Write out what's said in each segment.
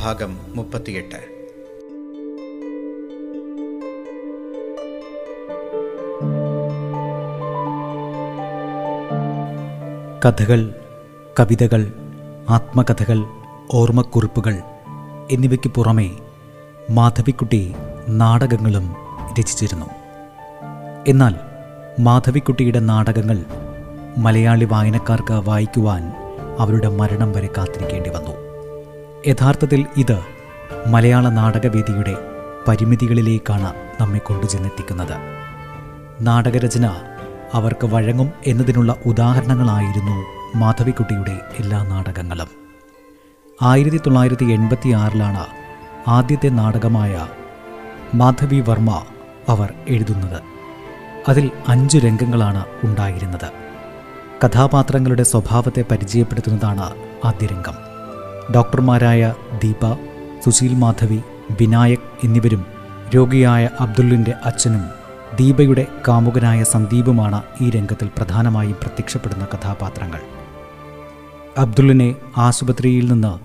ഭാഗം മുപ്പത്തിയെട്ട്. കഥകൾ കവിതകൾ ആത്മകഥകൾ ഓർമ്മക്കുറിപ്പുകൾ എന്നിവയ്ക്ക് പുറമെ മാധവിക്കുട്ടി നാടകങ്ങളും രചിച്ചിരുന്നു. എന്നാൽ മാധവിക്കുട്ടിയുടെ നാടകങ്ങൾ മലയാളി വായനക്കാർക്ക് വായിക്കുവാൻ അവരുടെ മരണം വരെ കാത്തിരിക്കേണ്ടി വന്നു. യഥാർത്ഥത്തിൽ ഇത് മലയാള നാടകവേദിയുടെ പരിമിതികളിലേക്കാണ് നമ്മെ കൊണ്ടുചെന്നെത്തിക്കുന്നത്. നാടകരചന അവർക്ക് വഴങ്ങും എന്നതിനുള്ള ഉദാഹരണങ്ങളായിരുന്നു മാധവിക്കുട്ടിയുടെ എല്ലാ നാടകങ്ങളും. ആയിരത്തി തൊള്ളായിരത്തി എൺപത്തി ആറിലാണ് ആദ്യത്തെ നാടകമായ മാധവി വർമ്മ അവർ എഴുതുന്നത്. അതിൽ അഞ്ചു രംഗങ്ങളാണ് ഉണ്ടായിരുന്നത്. കഥാപാത്രങ്ങളുടെ സ്വഭാവത്തെ പരിചയപ്പെടുത്തുന്നതാണ് ആദ്യ രംഗം. ഡോക്ടർമാരായ ദീപ സുശീൽ മാധവി വിനായക് എന്നിവരും രോഗിയായ അബ്ദുള്ളിന്റെ അച്ഛനും ദീപയുടെ കാമുകനായ സന്ദീപുമാണ് ഈ രംഗത്തിൽ പ്രധാനമായും പ്രത്യക്ഷപ്പെടുന്ന കഥാപാത്രങ്ങൾ. അബ്ദുള്ളിനെ ആശുപത്രിയിൽ നിന്ന്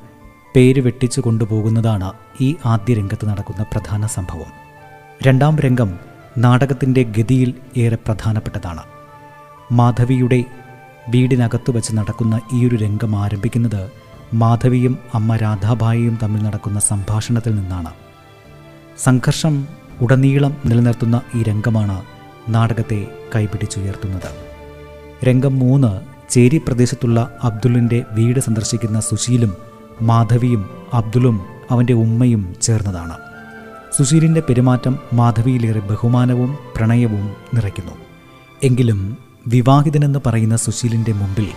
പേര് വെട്ടിച്ചു കൊണ്ടുപോകുന്നതാണ് ഈ ആദ്യ രംഗത്ത് നടക്കുന്ന പ്രധാന സംഭവം. രണ്ടാം രംഗം നാടകത്തിന്റെ ഗതിയിൽ ഏറെ പ്രധാനപ്പെട്ടതാണ്. മാധവിയുടെ വീടിനകത്ത് വച്ച് നടക്കുന്ന ഈയൊരു രംഗം ആരംഭിക്കുന്നത് മാധവിയും അമ്മ രാധാബായിയും തമ്മിൽ നടക്കുന്ന സംഭാഷണത്തിൽ നിന്നാണ്. സംഘർഷം ഉടനീളം നിലനിർത്തുന്ന ഈ രംഗമാണ് നാടകത്തെ കൈപിടിച്ചുയർത്തുന്നത്. രംഗം മൂന്ന് ചേരി പ്രദേശത്തുള്ള അബ്ദുള്ളിന്റെ വീട് സന്ദർശിക്കുന്ന സുശീലും മാധവിയും അബ്ദുളും അവന്റെ ഉമ്മയും ചേർന്നതാണ്. സുശീലിന്റെ പെരുമാറ്റം മാധവിയിലേറെ ബഹുമാനവും പ്രണയവും നിറയ്ക്കുന്നു. എങ്കിലും വിവാഹിതനെന്ന് പറയുന്ന സുശീലിന്റെ മുമ്പിൽ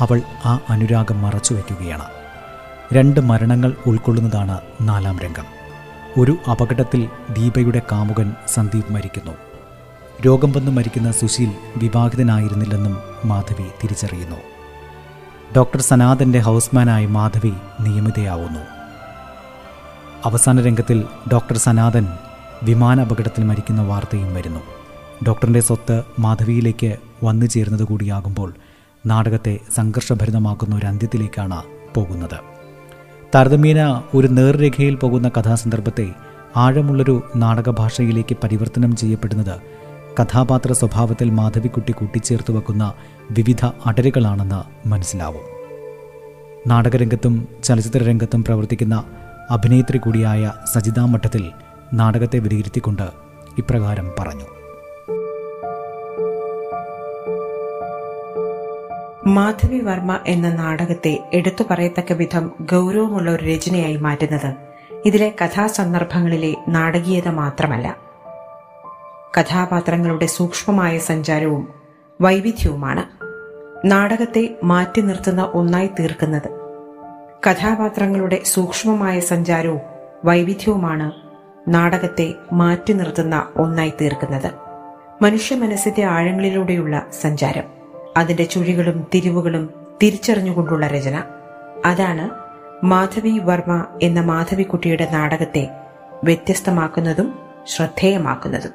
അവൾ ആ അനുരാഗം മറച്ചുവെക്കുകയാണ്. രണ്ട് മരണങ്ങൾ ഉൾക്കൊള്ളുന്നതാണ് നാലാം രംഗം. ഒരു അപകടത്തിൽ ദീപയുടെ കാമുകൻ സന്ദീപ് മരിക്കുന്നു. രോഗം വന്ന് മരിക്കുന്ന സുശീൽ വിവാഹിതനായിരുന്നില്ലെന്നും മാധവി തിരിച്ചറിയുന്നു. ഡോക്ടർ സനാഥന്റെ ഹൗസ്മാനായി മാധവി നിയമിതയാവുന്നു. അവസാന രംഗത്തിൽ ഡോക്ടർ സനാതൻ വിമാന അപകടത്തിൽ മരിക്കുന്ന വാർത്തയും വരുന്നു. ഡോക്ടറിന്റെ സ്വത്ത് മാധവിയിലേക്ക് വന്നു ചേരുന്നത് കൂടിയാകുമ്പോൾ നാടകത്തെ സംഘർഷഭരിതമാക്കുന്ന ഒരു അന്ത്യത്തിലേക്കാണ് പോകുന്നത്. താരതമ്യേന ഒരു നേർരേഖയിൽ പോകുന്ന കഥാസന്ദർഭത്തെ ആഴമുള്ളൊരു നാടകഭാഷയിലേക്ക് പരിവർത്തനം ചെയ്യപ്പെടുന്നത് കഥാപാത്ര സ്വഭാവത്തിൽ മാധവിക്കുട്ടി കൂട്ടിച്ചേർത്ത് വെക്കുന്ന വിവിധ അടരുകളാണെന്ന് മനസ്സിലാവും. നാടകരംഗത്തും ചലച്ചിത്രരംഗത്തും പ്രവർത്തിക്കുന്ന അഭിനേത്രി കൂടിയായ സജിതാ മഠത്തിൽ നാടകത്തെ വിലയിരുത്തിക്കൊണ്ട് ഇപ്രകാരം പറഞ്ഞു. മാധവി വർമ്മ എന്ന നാടകത്തെ എടുത്തു പറയത്തക്ക വിധം ഗൗരവമുള്ള ഒരു രചനയായി മാറ്റുന്നത് ഇതിലെ കഥാസന്ദർഭങ്ങളിലെ നാടകീയത മാത്രമല്ല. കഥാപാത്രങ്ങളുടെ സൂക്ഷ്മമായ സഞ്ചാരവും വൈവിധ്യവുമാണ് നാടകത്തെ മാറ്റി നിർത്തുന്ന ഒന്നായി തീർക്കുന്നത്. കഥാപാത്രങ്ങളുടെ സൂക്ഷ്മമായ സഞ്ചാരവും വൈവിധ്യവുമാണ് നാടകത്തെ മാറ്റി നിർത്തുന്ന ഒന്നായി തീർക്കുന്നത്. മനുഷ്യ മനസ്സിന്റെ ആഴങ്ങളിലൂടെയുള്ള സഞ്ചാരം. അതിന്റെ ചുഴികളും തിരിവുകളും തിരിച്ചറിഞ്ഞുകൊണ്ടുള്ള രചന. അതാണ് മാധവി വർമ്മ എന്ന മാധവിക്കുട്ടിയുടെ നാടകത്തെ വ്യത്യസ്തമാക്കുന്നതും ശ്രദ്ധേയമാക്കുന്നതും.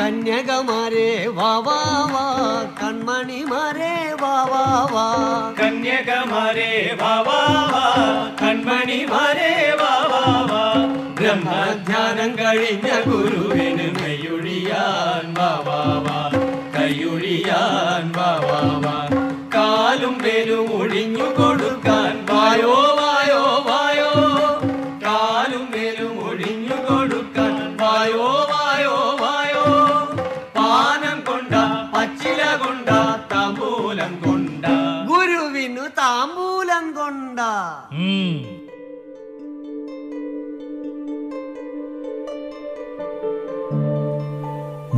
കന്യകമാരെ വാ വാ വാ കൺമണിമാരെ വാ വാ വാ. കന്യകമാരെ വാ വാ വാ കൺമണിമാരെ വാ ബ്രഹ്മധ്യാനം കഴിഞ്ഞ ഗുരുവിന് കൈയൊഴിയാൻ വാ വാ വാ. കൈയൊഴിയാൻ വാ വാ വാ. കാലും പേരും ഒഴിഞ്ഞു കൊടുക്കാൻ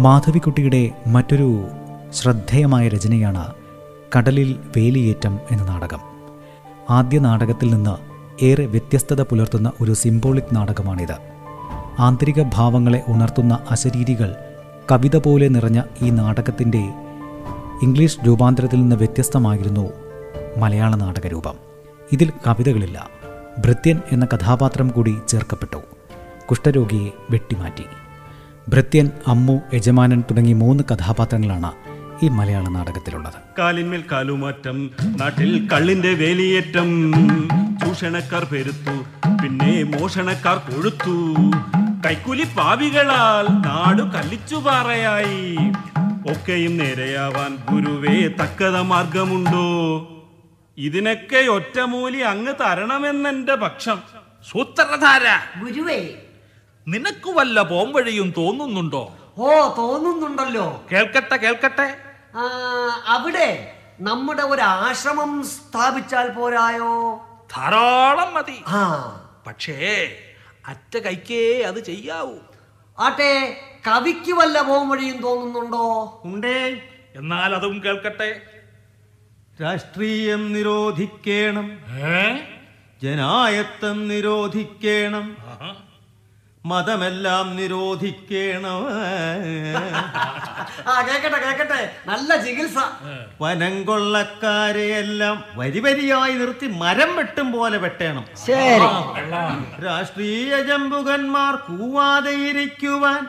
മാധവിക്കുട്ടിയുടെ മറ്റൊരു ശ്രദ്ധേയമായ രചനയാണ് കടലിൽ വേലിയേറ്റം എന്ന നാടകം. ആദ്യ നാടകത്തിൽ നിന്ന് ഏറെ വ്യത്യസ്തത പുലർത്തുന്ന ഒരു സിംബോളിക് നാടകമാണിത്. ആന്തരിക ഭാവങ്ങളെ ഉണർത്തുന്ന അശരീരികൾ കവിത പോലെ നിറഞ്ഞ ഈ നാടകത്തിന്റെ ഇംഗ്ലീഷ് രൂപാന്തരത്തിൽ നിന്ന് വ്യത്യസ്തമായിരുന്നു മലയാള നാടകരൂപം. ഇതിൽ കവിതകളില്ല. ഭൃത്യൻ എന്ന കഥാപാത്രം കൂടി ചേർക്കപ്പെട്ടു. കുഷ്ഠരോഗിയെ വെട്ടിമാറ്റി. ഭൃത്യൻ അമ്മു യജമാനൻ തുടങ്ങി മൂന്ന് കഥാപാത്രങ്ങളാണ് ഈ മലയാള നാടകത്തിലുള്ളത്. കാലിന്മേൽ കാലുമാറ്റം നാട്ടിൽ കള്ളിന്റെ വേലിയേറ്റം. ചൂഷണക്കാർ പെരുത്തു പിന്നെ മോഷണക്കാർ കൊഴുത്തു. കൈക്കൂലി പാവികളാൽ നാടു കല്ലിച്ചു പാറയായി. ഒക്കെയും നേരെയാവാൻ ഗുരുവേ തക്കത മാർഗമുണ്ടോ? ഇതിനൊക്കെ ഒറ്റമൂലി അങ്ങ് തരണമെന്നെന്റെ പക്ഷം. സൂത്രധാര. ഗുരുവേ നിനക്ക് വല്ല പോംവഴിയും തോന്നുന്നുണ്ടോ? ഓ തോന്നുന്നുണ്ടല്ലോ. കേൾക്കട്ടെ കേൾക്കട്ടെ. ആ, അവിടെ നമ്മുടെ ഒരു ആശ്രമം സ്ഥാപിച്ചാൽ പോരായോ? ധാരാളം മതി. ആ. പക്ഷേ അറ്റ കൈക്കേ അത് ചെയ്യാവൂ. ആട്ടെ കവിക്ക് വല്ല പോംവഴിയും തോന്നുന്നുണ്ടോ? ഉണ്ടേ. എന്നാൽ അതും കേൾക്കട്ടെ. രാഷ്ട്രീയം നിരോധിക്കേണം. ജനായത്തം നിരോധിക്കണം. മതമെല്ലാം നിരോധിക്കണം ആ കേക്കട്ടെ കേക്കട്ടെ. നല്ല ചികിത്സ. വനം കൊള്ളക്കാരെയെല്ലാം വരി വരിയായി നിർത്തി മരം വെട്ടും പോലെ വെട്ടണം. ശരി. രാഷ്ട്രീയ ജമ്പുകന്മാർ കൂവാതെ ഇരിക്കുവാൻ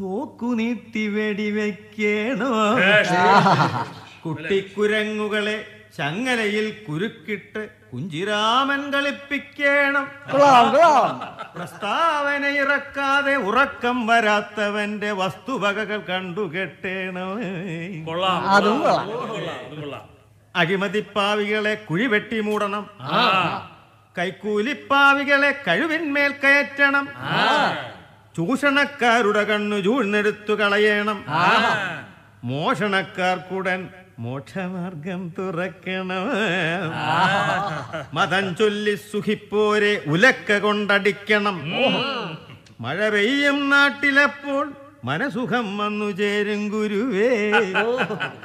തോക്കു നീട്ടി വെടിവെക്കണോ കുട്ടിക്കുരങ്ങുകളെ ചങ്ങലയിൽ കുരുക്കിട്ട് കുഞ്ചിരാമൻ കളിപ്പിക്കണം. പ്രസ്താവന ഇറക്കാതെ ഉറക്കം വരാത്തവന്റെ വസ്തുവകകൾ കണ്ടുകെട്ടേണം കൊള്ളാം. അതും കൊള്ളാം. അതും കൊള്ളാം. അഴിമതിപ്പാവികളെ മൂടണം. കൈക്കൂലിപ്പാവികളെ കഴിവിന്മേൽ കയറ്റണം. ചൂഷണക്കാരുടെ കണ്ണു ചൂഴ്ന്നെടുത്തു കളയണം. മോഷണക്കാർക്കുടൻ മോക്ഷമാർഗം തുറക്കണം മതം ചൊല്ലി സുഖിപ്പോരെ ഉലക്ക കൊണ്ടടിക്കണം. മഴ പെയ്യും നാട്ടിലപ്പോൾ മനസുഖം വന്നു ചേരും ഗുരുവേ.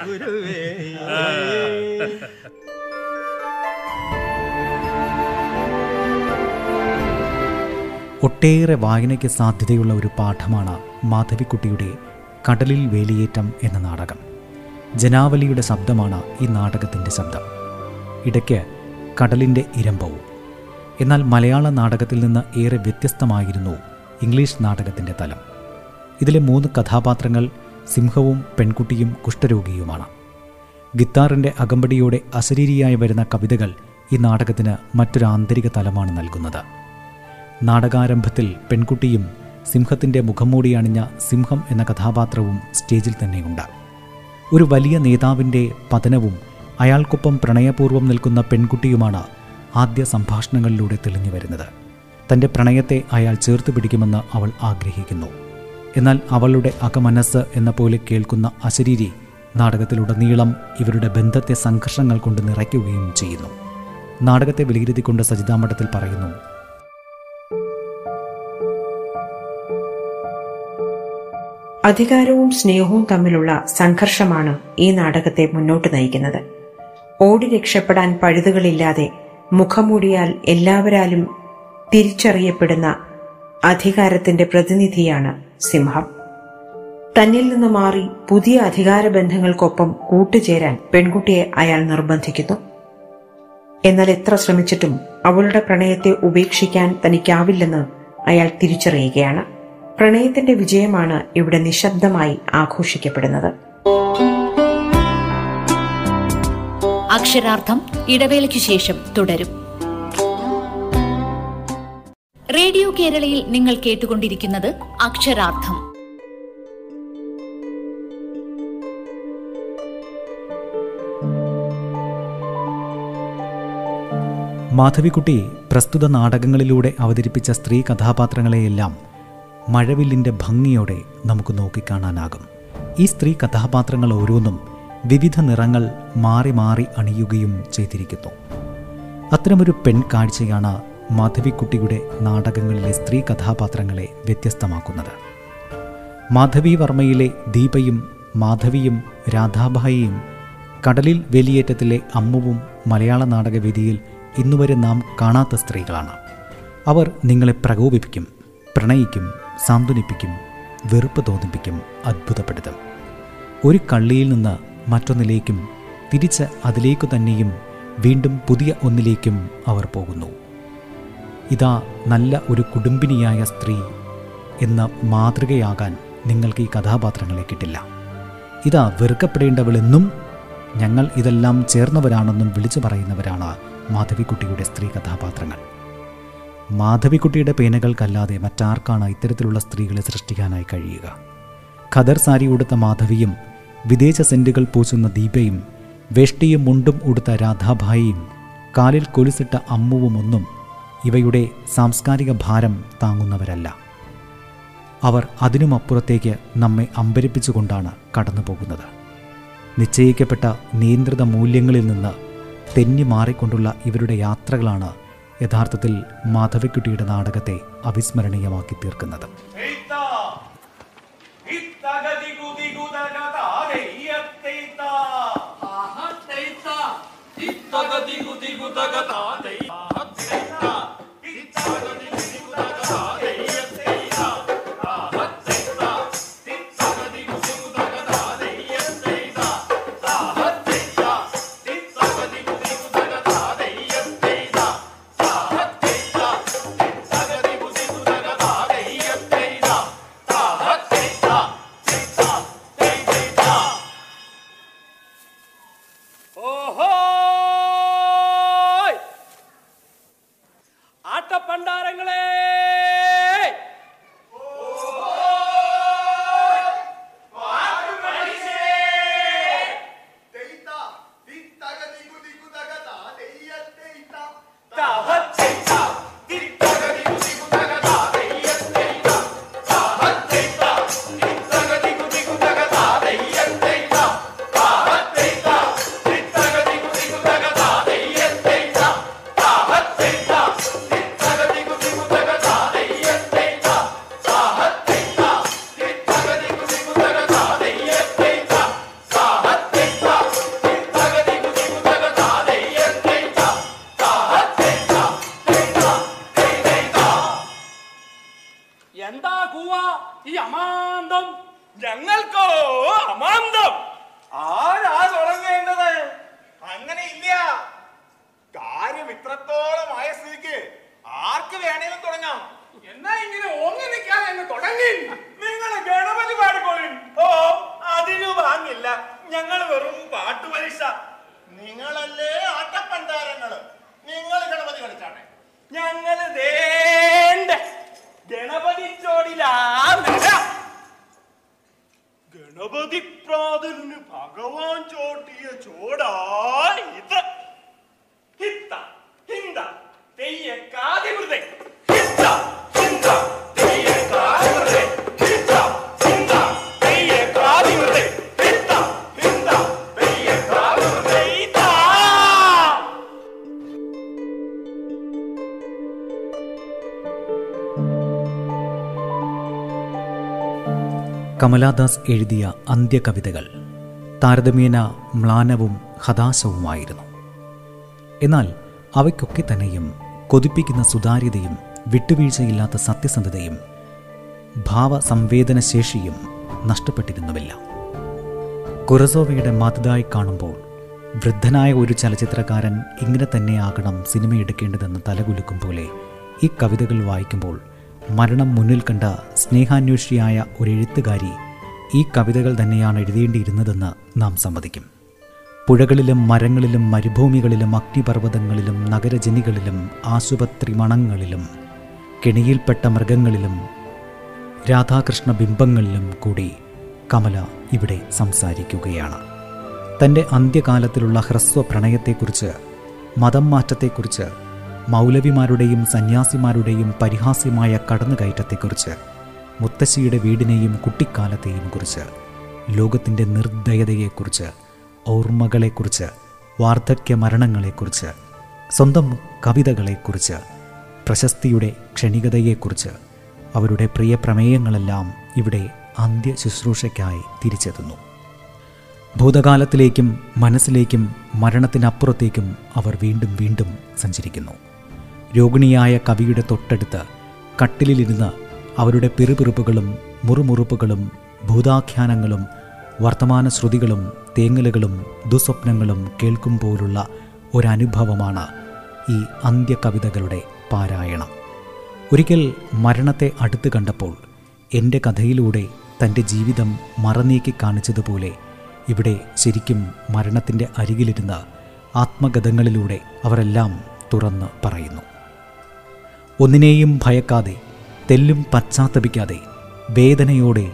ഗുരുവേ. ഒട്ടേറെ വായനയ്ക്ക് സാധ്യതയുള്ള ഒരു പാഠമാണ് മാധവിക്കുട്ടിയുടെ കടലിൽ വേലിയേറ്റം എന്ന നാടകം. ജനാവലിയുടെ ശബ്ദമാണ് ഈ നാടകത്തിന്റെ ശബ്ദം. ഇടയ്ക്ക് കടലിന്റെ ഇരമ്പവും എന്നാൽ മലയാള നാടകത്തിൽ നിന്ന് ഏറെ വ്യത്യസ്തമായിരുന്നു ഇംഗ്ലീഷ് നാടകത്തിന്റെ തലം. ഇതിലെ മൂന്ന് കഥാപാത്രങ്ങൾ സിംഹവും പെൺകുട്ടിയും കുഷ്ഠരോഗിയുമാണ്. ഗിത്താറിന്റെ അകമ്പടിയോടെ അശരീരിയായി വരുന്ന കവിതകൾ ഈ നാടകത്തിന് മറ്റൊരു ആന്തരിക തലമാണ് നൽകുന്നത്. നാടകാരംഭത്തിൽ പെൺകുട്ടിയും സിംഹത്തിന്റെ മുഖംമൂടി അണിഞ്ഞ സിംഹം എന്ന കഥാപാത്രവും സ്റ്റേജിൽ തന്നെയുണ്ട്. ഒരു വലിയ നേതാവിന്റെ പതനവും അയാൾക്കൊപ്പം പ്രണയപൂർവം നിൽക്കുന്ന പെൺകുട്ടിയുമാണ് ആദ്യ സംഭാഷണങ്ങളിലൂടെ തെളിഞ്ഞു വരുന്നത്. തന്റെ പ്രണയത്തെ അയാൾ ചേർത്ത് പിടിക്കുമെന്ന് അവൾ ആഗ്രഹിക്കുന്നു. എന്നാൽ അവളുടെ അകമനസ് എന്ന പോലെ കേൾക്കുന്ന അശരീരി നാടകത്തിലുടനീളം ഇവരുടെ ബന്ധത്തെ സംഘർഷങ്ങൾ കൊണ്ട് നിറയ്ക്കുകയും ചെയ്യുന്നു. നാടകത്തെ വിലയിരുത്തിക്കൊണ്ട് സജിതാമഠത്തിൽ പറയുന്നു അധികാരവും സ്നേഹവും തമ്മിലുള്ള സംഘർഷമാണ് ഈ നാടകത്തെ മുന്നോട്ട് നയിക്കുന്നത്. ഓടി രക്ഷപ്പെടാൻ പഴുതുകളില്ലാതെ മുഖമൂടിയാൽ എല്ലാവരാലും തിരിച്ചറിയപ്പെടുന്ന അധികാരത്തിന്റെ പ്രതിനിധിയാണ് സിംഹം. തന്നിൽ നിന്ന് മാറി പുതിയ അധികാര ബന്ധങ്ങൾക്കൊപ്പം കൂട്ടുചേരാൻ പെൺകുട്ടിയെ അയാൾ നിർബന്ധിക്കുന്നു. എന്നാൽ എത്ര ശ്രമിച്ചിട്ടും അവളുടെ പ്രണയത്തെ ഉപേക്ഷിക്കാൻ തനിക്കാവില്ലെന്ന് അയാൾ തിരിച്ചറിയുകയാണ്. പ്രണയത്തിന്റെ വിജയമാണ് ഇവിടെ നിശബ്ദമായി ആഘോഷിക്കപ്പെടുന്നത്. അക്ഷരാർത്ഥം ഇടവേളയ്ക്ക് ശേഷം തുടരും. റേഡിയോ കേരളയിൽ നിങ്ങൾ കേട്ടുകൊണ്ടിരിക്കുന്നത് അക്ഷരാർത്ഥം. മാധവിക്കുട്ടി പ്രസ്തുത നാടകങ്ങളിലൂടെ അവതരിപ്പിച്ച സ്ത്രീ കഥാപാത്രങ്ങളെയെല്ലാം മഴവില്ലിന്റെ ഭംഗിയോടെ നമുക്ക് നോക്കിക്കാണാനാകും. ഈ സ്ത്രീ കഥാപാത്രങ്ങൾ ഓരോന്നും വിവിധ നിറങ്ങൾ മാറി മാറി അണിയുകയും ചെയ്തിരിക്കുന്നു. അത്തരമൊരു പെൺകാഴ്ചയാണ് മാധവിക്കുട്ടിയുടെ നാടകങ്ങളിലെ സ്ത്രീ കഥാപാത്രങ്ങളെ വ്യത്യസ്തമാക്കുന്നത്. മാധവി വർമ്മയിലെ ദീപയും മാധവിയും രാധാഭായിയും കടലിൽ വേലിയേറ്റത്തിലെ അമ്മുവും മലയാള നാടകവേദിയിൽ ഇന്നുവരെ നാം കാണാത്ത സ്ത്രീകളാണ്. അവർ നിങ്ങളെ പ്രകോപിപ്പിക്കും പ്രണയിക്കും സാന്ത്വനിപ്പിക്കും വെറുപ്പ് തോന്നിപ്പിക്കും അത്ഭുതപ്പെടുത്തും ഒരു കള്ളിയിൽ നിന്ന് മറ്റൊന്നിലേക്കും തിരിച്ച് അതിലേക്കു തന്നെയും വീണ്ടും പുതിയ ഒന്നിലേക്കും അവർ പോകുന്നു. ഇതാ നല്ല ഒരു കുടുംബിനിയായ സ്ത്രീ എന്ന മാതൃകയാകാൻ നിങ്ങൾക്ക് ഈ കഥാപാത്രങ്ങളെ കിട്ടില്ല. ഇതാ വെറുക്കപ്പെടേണ്ടവളെന്നും ഞങ്ങൾ ഇതെല്ലാം ചേർന്നവരാണെന്നും വിളിച്ചു പറയുന്നവരാണ് മാധവിക്കുട്ടിയുടെ സ്ത്രീ കഥാപാത്രങ്ങൾ. മാധവിക്കുട്ടിയുടെ പേനകൾക്കല്ലാതെ മറ്റാർക്കാണ് ഇത്തരത്തിലുള്ള സ്ത്രീകളെ സൃഷ്ടിക്കാനായി കഴിയുക? ഖദർ സാരി ഉടുത്ത മാധവിയും വിദേശ സെന്റുകൾ പൂശുന്ന ദീപയും വേഷ്ടിയും മുണ്ടും ഉടുത്ത രാധാഭായിയും കാലിൽ കൊലുസിട്ട അമ്മുവുമൊന്നും ഇവയുടെ സാംസ്കാരിക ഭാരം താങ്ങുന്നവരല്ല. അവർ അതിനുമപ്പുറത്തേക്ക് നമ്മെ അമ്പരിപ്പിച്ചുകൊണ്ടാണ് കടന്നു പോകുന്നത് നിശ്ചയിക്കപ്പെട്ട നിയന്ത്രിത മൂല്യങ്ങളിൽ നിന്ന് തെന്നി മാറിക്കൊണ്ടുള്ള ഇവരുടെ യാത്രകളാണ് യഥാർത്ഥത്തിൽ മാധവിക്കുട്ടിയുടെ നാടകത്തെ അവിസ്മരണീയമാക്കി തീർക്കുന്നത്. ആട്ടപ്പണ്ടാരങ്ങളെ എന്താ കൂവ? ഈ അമാന്തം. ഞങ്ങൾക്കോ അമാന്തം? ആരാ തുടങ്ങേണ്ടത്? അങ്ങനെ ഇല്ല. കാര്യം ഇത്രത്തോളമായ സ്ഥിതിക്ക് ആർക്ക് വേണേലും തുടങ്ങാം. എന്നാ ഇങ്ങനെ ഓങ്ങി നിൽക്കാൻ എന്ന് തുടങ്ങി. നിങ്ങൾ ഗണപതി പാടിക്കോളിൻ ഓ അതിനു വാങ്ങില്ല ഞങ്ങൾ വെറും പാട്ടുപരീക്ഷ നിങ്ങളല്ലേ ആട്ടപ്പണ്ടാരങ്ങൾ നിങ്ങൾ ഗണപതി കളിച്ചാണ്. ഞങ്ങൾ വേണ്ട ഗണപതി ഗണപതി പ്രാതലിന് ഭഗവാൻ ചോട്ടിയ ചോടാ ഇത്. കമലാദാസ് എഴുതിയ അന്ത്യകവിതകൾ താരതമ്യേന മ്ലാനവും ഹതാശവുമായിരുന്നു എന്നാൽ അവയ്ക്കൊക്കെ തന്നെയും കൊതിപ്പിക്കുന്ന സുതാര്യതയും വിട്ടുവീഴ്ചയില്ലാത്ത സത്യസന്ധതയും ഭാവസംവേദനശേഷിയും നഷ്ടപ്പെട്ടിരുന്നുമില്ല. കുറസോവയുടെ മാതൃതായി കാണുമ്പോൾ വൃദ്ധനായ ഒരു ചലച്ചിത്രകാരൻ ഇങ്ങനെ തന്നെയാകണം സിനിമയെടുക്കേണ്ടതെന്ന് തലകുലുക്കും പോലെ ഈ കവിതകൾ വായിക്കുമ്പോൾ മരണം മുന്നിൽ കണ്ട സ്നേഹാന്വേഷിയായ ഒരു എഴുത്തുകാരി ഈ കവിതകൾ തന്നെയാണ് എഴുതേണ്ടിയിരുന്നതെന്ന് നാം സമ്മതിക്കും. പുഴകളിലും മരങ്ങളിലും മരുഭൂമികളിലും അഗ്നിപർവതങ്ങളിലും നഗരജനികളിലും ആശുപത്രി മണങ്ങളിലും കെണിയിൽപ്പെട്ട മൃഗങ്ങളിലും രാധാകൃഷ്ണ ബിംബങ്ങളിലും കൂടി കമല ഇവിടെ സംസാരിക്കുകയാണ്. തന്റെ അന്ത്യകാലത്തിലുള്ള ഹ്രസ്വ പ്രണയത്തെക്കുറിച്ച് മതം മാറ്റത്തെക്കുറിച്ച് മൗലവിമാരുടെയും സന്യാസിമാരുടെയും പരിഹാസ്യമായ കടന്നുകയറ്റത്തെക്കുറിച്ച് മുത്തശ്ശിയുടെ വീടിനെയും കുട്ടിക്കാലത്തെയും കുറിച്ച് ലോകത്തിന്റെ നിർദ്ദയതയെക്കുറിച്ച് ഓർമ്മകളെക്കുറിച്ച് വാർദ്ധക്യ മരണങ്ങളെക്കുറിച്ച് സ്വന്തം കവിതകളെക്കുറിച്ച് പ്രശസ്തിയുടെ ക്ഷണികതയെക്കുറിച്ച് അവരുടെ പ്രിയ പ്രമേയങ്ങളെല്ലാം ഇവിടെ അന്ത്യ ശുശ്രൂഷയ്ക്കായി തിരിച്ചെത്തുന്നു. ഭൂതകാലത്തിലേക്കും മനസ്സിലേക്കും മരണത്തിനപ്പുറത്തേക്കും അവർ വീണ്ടും വീണ്ടും സഞ്ചരിക്കുന്നു. രോഗിണിയായ കവിയുടെ തൊട്ടടുത്ത് കട്ടിലിരുന്ന് അവരുടെ പിറുപിറുപ്പുകളും മുറുമുറുപ്പുകളും ഭൂതാഖ്യാനങ്ങളും വർത്തമാന ശ്രുതികളും തേങ്ങലുകളും ദുസ്വപ്നങ്ങളും കേൾക്കുമ്പോഴുള്ള ഒരനുഭവമാണ് ഈ അന്ത്യകവിതകളുടെ പാരായണം. ഒരിക്കൽ മരണത്തെ അടുത്ത് കണ്ടപ്പോൾ എന്റെ കഥയിലൂടെ തന്റെ ജീവിതം മറനീക്കി കാണിച്ചതുപോലെ ഇവിടെ ശരിക്കും മരണത്തിന്റെ അരികിലിരുന്ന് ആത്മഗതങ്ങളിലൂടെ അവരെല്ലാം തുറന്ന് പറയുന്നു. ഒന്നിനെയും ഭയക്കാതെ തെല്ലും പശ്ചാത്തപിക്കാതെ വേദനയോടെ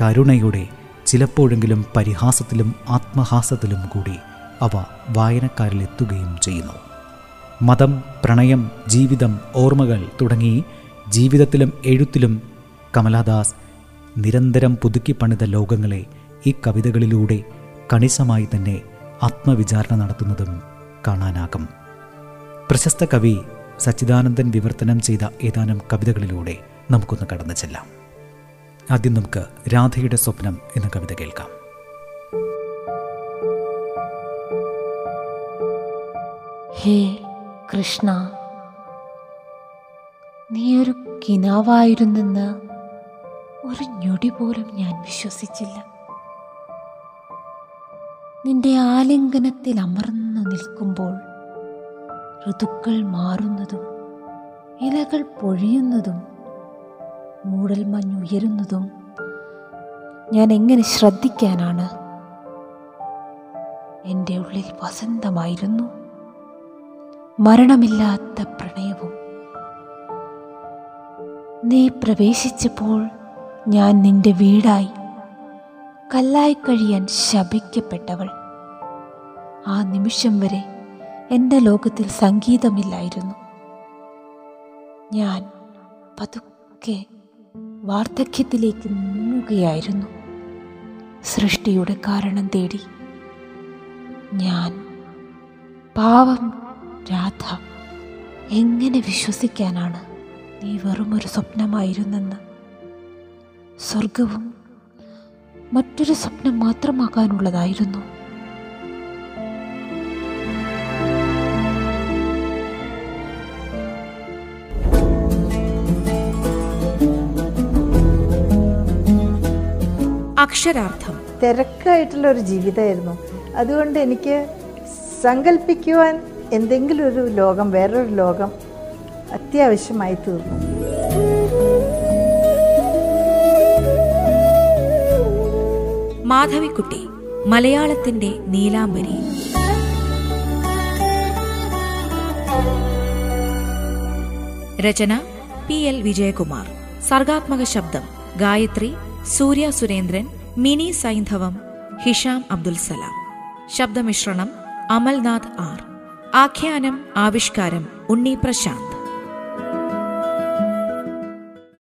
കരുണയോടെ ചിലപ്പോഴെങ്കിലും പരിഹാസത്തിലും ആത്മഹാസത്തിലും കൂടി അവ വായനക്കാരിലെത്തുകയും ചെയ്യുന്നു. മതം പ്രണയം ജീവിതം ഓർമ്മകൾ തുടങ്ങി ജീവിതത്തിലും എഴുത്തിലും കമലാദാസ് നിരന്തരം പുതുക്കി പണിത ലോകങ്ങളെ ഈ കവിതകളിലൂടെ കണിശമായി തന്നെ ആത്മവിചാരണ നടത്തുന്നതും കാണാനാകും. പ്രശസ്ത കവി സച്ചിദാനന്ദൻ വിവർത്തനം ചെയ്ത ഏതാനും കവിതകളിലൂടെ നമുക്കൊന്ന് കടന്നു ചെല്ലാം. ആദ്യം നമുക്ക് രാധയുടെ സ്വപ്നം എന്ന കവിത കേൾക്കാം. ഹേ കൃഷ്ണ നീ ഒരു കിനാവായിരുന്നെന്ന് ഒരു ഞൊടി പോലും ഞാൻ വിശ്വസിച്ചില്ല. നിന്റെ ആലിംഗനത്തിൽ അമർന്നു നിൽക്കുമ്പോൾ ഋതുക്കൾ മാറുന്നതും ഇലകൾ പൊഴിയുന്നതും മൂടൽ മഞ്ഞുയരുന്നതും ഞാൻ എങ്ങനെ ശ്രദ്ധിക്കാനാണ്? എന്റെ ഉള്ളിൽ വസന്തമായിരുന്നു. മരണമില്ലാത്ത പ്രണയവും. നീ പ്രവേശിച്ചപ്പോൾ ഞാൻ നിന്റെ വീടായി കല്ലായി കഴിയാൻ ശപിക്കപ്പെട്ടവൾ. ആ നിമിഷം വരെ എന്റെ ലോകത്തിൽ സംഗീതമില്ലായിരുന്നു. ഞാൻ പതുക്കെ വാർദ്ധക്യത്തിലേക്ക് നീങ്ങുകയായിരുന്നു. സൃഷ്ടിയുടെ കാരണം തേടി ഞാൻ പാവം രാധ എങ്ങനെ വിശ്വസിക്കാനാണ് നീ വെറുമൊരു സ്വപ്നമായിരുന്നെന്ന്? സ്വർഗവും മറ്റൊരു സ്വപ്നം മാത്രമാകാനുള്ളതായിരുന്നു. അക്ഷരാർത്ഥം. തിരക്കായിട്ടുള്ള ഒരു ജീവിതമായിരുന്നു. അതുകൊണ്ട് എനിക്ക് സങ്കല്പിക്കുവാൻ എന്തെങ്കിലും ഒരു ലോകം വേറൊരു ലോകം അത്യാവശ്യമായി തീർന്നു. മാധവിക്കുട്ടി മലയാളത്തിന്റെ നീലാംബരി. രചന പി എൽ വിജയകുമാർ. സർഗാത്മക ശബ്ദം ഗായത്രി സൂര്യ സുരേന്ദ്രൻ മിനി സൈന്ധവം ഹിഷാം അബ്ദുൽ സലാം. ശബ്ദമിശ്രണം അമൽനാഥ് ആർ. ആഖ്യാനം ആവിഷ്കാരം ഉണ്ണി പ്രശാന്ത്.